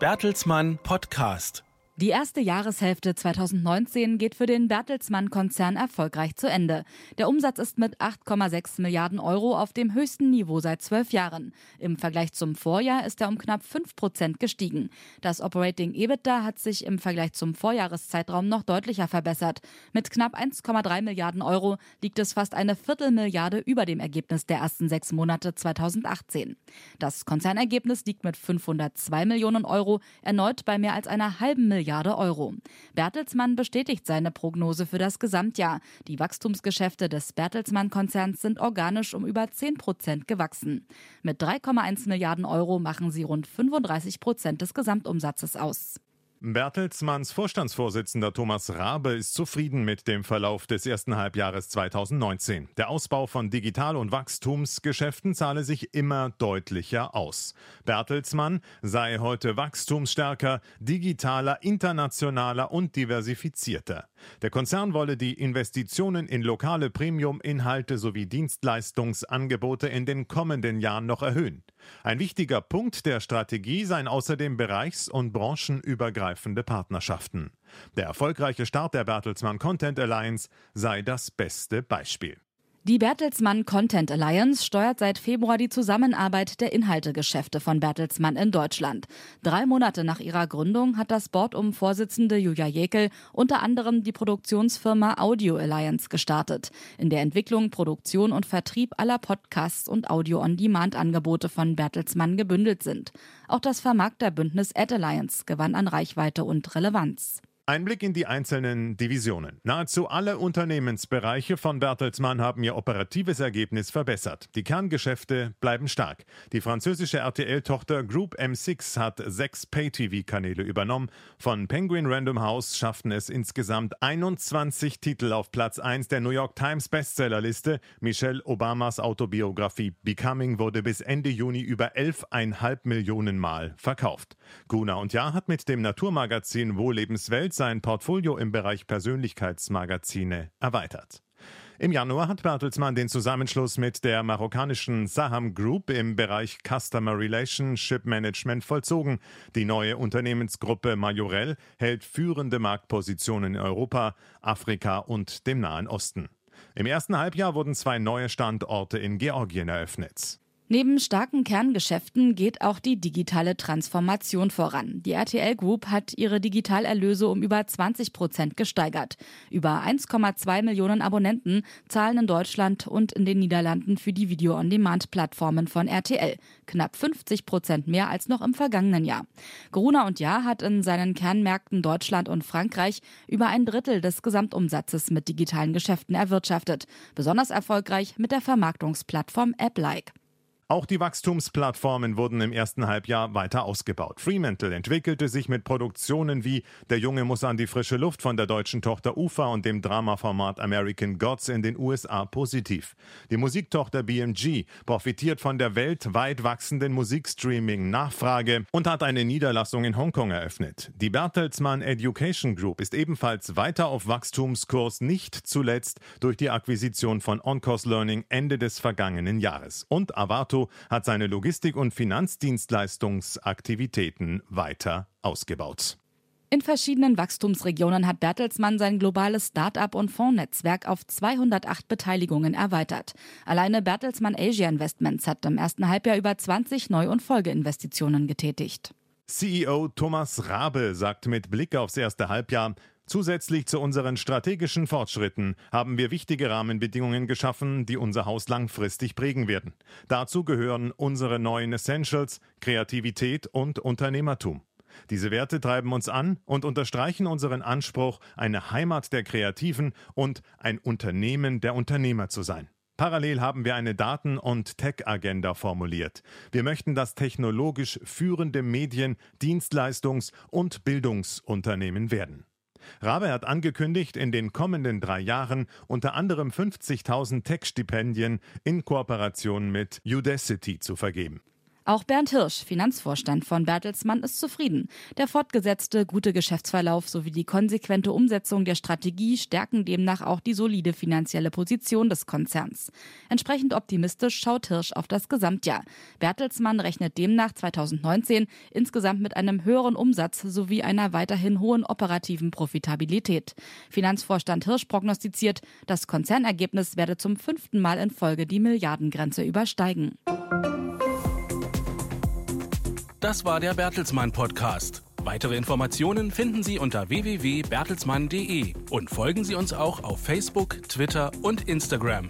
Bertelsmann Podcast. Die erste Jahreshälfte 2019 geht für den Bertelsmann-Konzern erfolgreich zu Ende. Der Umsatz ist mit 8,6 Milliarden Euro auf dem höchsten Niveau seit zwölf Jahren. Im Vergleich zum Vorjahr ist er um knapp 5 Prozent gestiegen. Das Operating EBITDA hat sich im Vergleich zum Vorjahreszeitraum noch deutlicher verbessert. Mit knapp 1,3 Milliarden Euro liegt es fast eine Viertelmilliarde über dem Ergebnis der ersten sechs Monate 2018. Das Konzernergebnis liegt mit 502 Millionen Euro erneut bei mehr als einer halben Milliarde Milliarde Euro. Bertelsmann bestätigt seine Prognose für das Gesamtjahr. Die Wachstumsgeschäfte des Bertelsmann-Konzerns sind organisch um über 10 Prozent gewachsen. Mit 3,1 Milliarden Euro machen sie rund 35 Prozent des Gesamtumsatzes aus. Bertelsmanns Vorstandsvorsitzender Thomas Rabe ist zufrieden mit dem Verlauf des ersten Halbjahres 2019. Der Ausbau von Digital- und Wachstumsgeschäften zahle sich immer deutlicher aus. Bertelsmann sei heute wachstumsstärker, digitaler, internationaler und diversifizierter. Der Konzern wolle die Investitionen in lokale Premium-Inhalte sowie Dienstleistungsangebote in den kommenden Jahren noch erhöhen. Ein wichtiger Punkt der Strategie seien außerdem bereichs- und branchenübergreifende Partnerschaften. Der erfolgreiche Start der Bertelsmann Content Alliance sei das beste Beispiel. Die Bertelsmann Content Alliance steuert seit Februar die Zusammenarbeit der Inhaltegeschäfte von Bertelsmann in Deutschland. Drei Monate nach ihrer Gründung hat das Board um Vorsitzende Julia Jekel unter anderem die Produktionsfirma Audio Alliance gestartet, in der Entwicklung, Produktion und Vertrieb aller Podcasts und Audio-on-Demand-Angebote von Bertelsmann gebündelt sind. Auch das Vermarkterbündnis Ad Alliance gewann an Reichweite und Relevanz. Ein Blick in die einzelnen Divisionen. Nahezu alle Unternehmensbereiche von Bertelsmann haben ihr operatives Ergebnis verbessert. Die Kerngeschäfte bleiben stark. Die französische RTL-Tochter Group M6 hat sechs Pay-TV-Kanäle übernommen. Von Penguin Random House schafften es insgesamt 21 Titel auf Platz 1 der New York Times Bestsellerliste. Michelle Obamas Autobiografie Becoming wurde bis Ende Juni über 11,5 Millionen Mal verkauft. Guna und Ja hat mit dem Naturmagazin Wohllebenswelt sein Portfolio im Bereich Persönlichkeitsmagazine erweitert. Im Januar hat Bertelsmann den Zusammenschluss mit der marokkanischen Saham Group im Bereich Customer Relationship Management vollzogen. Die neue Unternehmensgruppe Majorel hält führende Marktpositionen in Europa, Afrika und dem Nahen Osten. Im ersten Halbjahr wurden zwei neue Standorte in Georgien eröffnet. Neben starken Kerngeschäften geht auch die digitale Transformation voran. Die RTL Group hat ihre Digitalerlöse um über 20 Prozent gesteigert. Über 1,2 Millionen Abonnenten zahlen in Deutschland und in den Niederlanden für die Video-on-Demand-Plattformen von RTL. Knapp 50 Prozent mehr als noch im vergangenen Jahr. Gruner und Jahr hat in seinen Kernmärkten Deutschland und Frankreich über ein Drittel des Gesamtumsatzes mit digitalen Geschäften erwirtschaftet. Besonders erfolgreich mit der Vermarktungsplattform AppLike. Auch die Wachstumsplattformen wurden im ersten Halbjahr weiter ausgebaut. Fremantle entwickelte sich mit Produktionen wie Der Junge muss an die frische Luft von der deutschen Tochter UFA und dem Dramaformat American Gods in den USA positiv. Die Musiktochter BMG profitiert von der weltweit wachsenden Musikstreaming-Nachfrage und hat eine Niederlassung in Hongkong eröffnet. Die Bertelsmann Education Group ist ebenfalls weiter auf Wachstumskurs, nicht zuletzt durch die Akquisition von Oncourse Learning Ende des vergangenen Jahres. Und Avato Auto hat seine Logistik- und Finanzdienstleistungsaktivitäten weiter ausgebaut. In verschiedenen Wachstumsregionen hat Bertelsmann sein globales Start-up- und Fondsnetzwerk auf 208 Beteiligungen erweitert. Alleine Bertelsmann Asia Investments hat im ersten Halbjahr über 20 Neu- und Folgeinvestitionen getätigt. CEO Thomas Rabe sagt mit Blick aufs erste Halbjahr, Zusätzlich zu unseren strategischen Fortschritten haben wir wichtige Rahmenbedingungen geschaffen, die unser Haus langfristig prägen werden. Dazu gehören unsere neuen Essentials, Kreativität und Unternehmertum. Diese Werte treiben uns an und unterstreichen unseren Anspruch, eine Heimat der Kreativen und ein Unternehmen der Unternehmer zu sein. Parallel haben wir eine Daten- und Tech-Agenda formuliert. Wir möchten das technologisch führende Medien-, Dienstleistungs- und Bildungsunternehmen werden. Rabe hat angekündigt, in den kommenden drei Jahren unter anderem 50.000 Tech-Stipendien in Kooperation mit Udacity zu vergeben. Auch Bernd Hirsch, Finanzvorstand von Bertelsmann, ist zufrieden. Der fortgesetzte gute Geschäftsverlauf sowie die konsequente Umsetzung der Strategie stärken demnach auch die solide finanzielle Position des Konzerns. Entsprechend optimistisch schaut Hirsch auf das Gesamtjahr. Bertelsmann rechnet demnach 2019 insgesamt mit einem höheren Umsatz sowie einer weiterhin hohen operativen Profitabilität. Finanzvorstand Hirsch prognostiziert, das Konzernergebnis werde zum fünften Mal in Folge die Milliardengrenze übersteigen. Das war der Bertelsmann Podcast. Weitere Informationen finden Sie unter www.bertelsmann.de und folgen Sie uns auch auf Facebook, Twitter und Instagram.